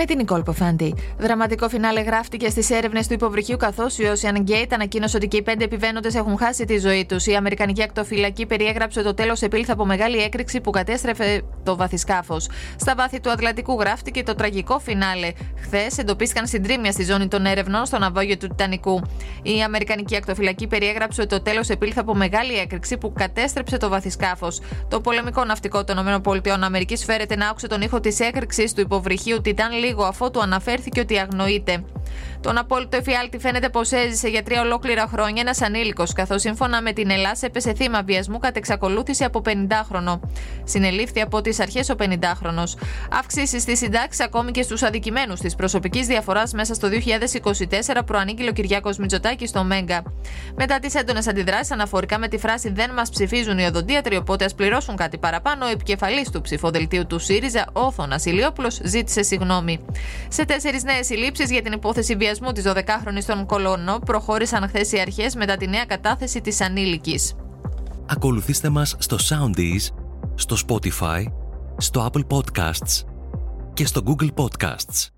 Με την Νικόλ Ποφάντη. Δραματικό φινάλε γράφτηκε στις έρευνες του υποβρυχίου, καθώς η Ocean Gate ανακοίνωσε ότι και οι πέντε επιβαίνοντες έχουν χάσει τη ζωή τους. Η Αμερικανική ακτοφυλακή περιέγραψε το τέλος επήλθε από μεγάλη έκρηξη που κατέστρεφε το βαθισκάφο. Στα βάθη του Ατλαντικού γράφτηκε το τραγικό φινάλε. Χθες εντοπίστηκαν συντρίμια στη ζώνη των έρευνων στο ναυάγιο του Τιτανικού. Η Αμερικανική ακτοφυλακή περιέγραψε ότι το τέλος επήλθε από μεγάλη έκρηξη που κατέστρεψε το βαθισκάφο. Το πολεμικό ναυτικό των ΗΠΑ φέρεται να άκουσε τον ήχο της έκρηξης του υποβρυχίου Τιτάν λίγο αφού του αναφέρθηκε ότι αγνοείται. Τον απόλυτο εφιάλτη φαίνεται πως έζησε για τρία ολόκληρα χρόνια ένας ανήλικος, καθώς σύμφωνα με την Ελλάδα έπεσε θύμα βιασμού κατ' εξακολούθηση από 50χρονο. Συνελήφθη από τις αρχές ο 50χρονο. Αυξήσεις στη συντάξη ακόμη και στους αδικημένους της προσωπικής διαφοράς μέσα στο 2024 προανήγγειλε ο Κυριάκος Μητσοτάκης στο Μέγκα. Μετά τις έντονες αντιδράσεις αναφορικά με τη φράση Δεν μας ψηφίζουν οι οδοντίατροι, οπότε ας πληρώσουν κάτι παραπάνω, ο επικεφαλής του ψηφοδελτίου του ΣΥΡΙΖΑ, Όθωνας Ηλιόπουλος, ζήτησε συγγνώμη. Σε τέσσερις νέες συλλήψεις για την υπόθεση βιασμού της 12χρονη των Κολόνο προχώρησαν χθες οι αρχές μετά τη νέα κατάθεση της ανήλικης. Ακολουθήστε μας στο Soundees, στο Spotify, στο Apple Podcasts και στο Google Podcasts.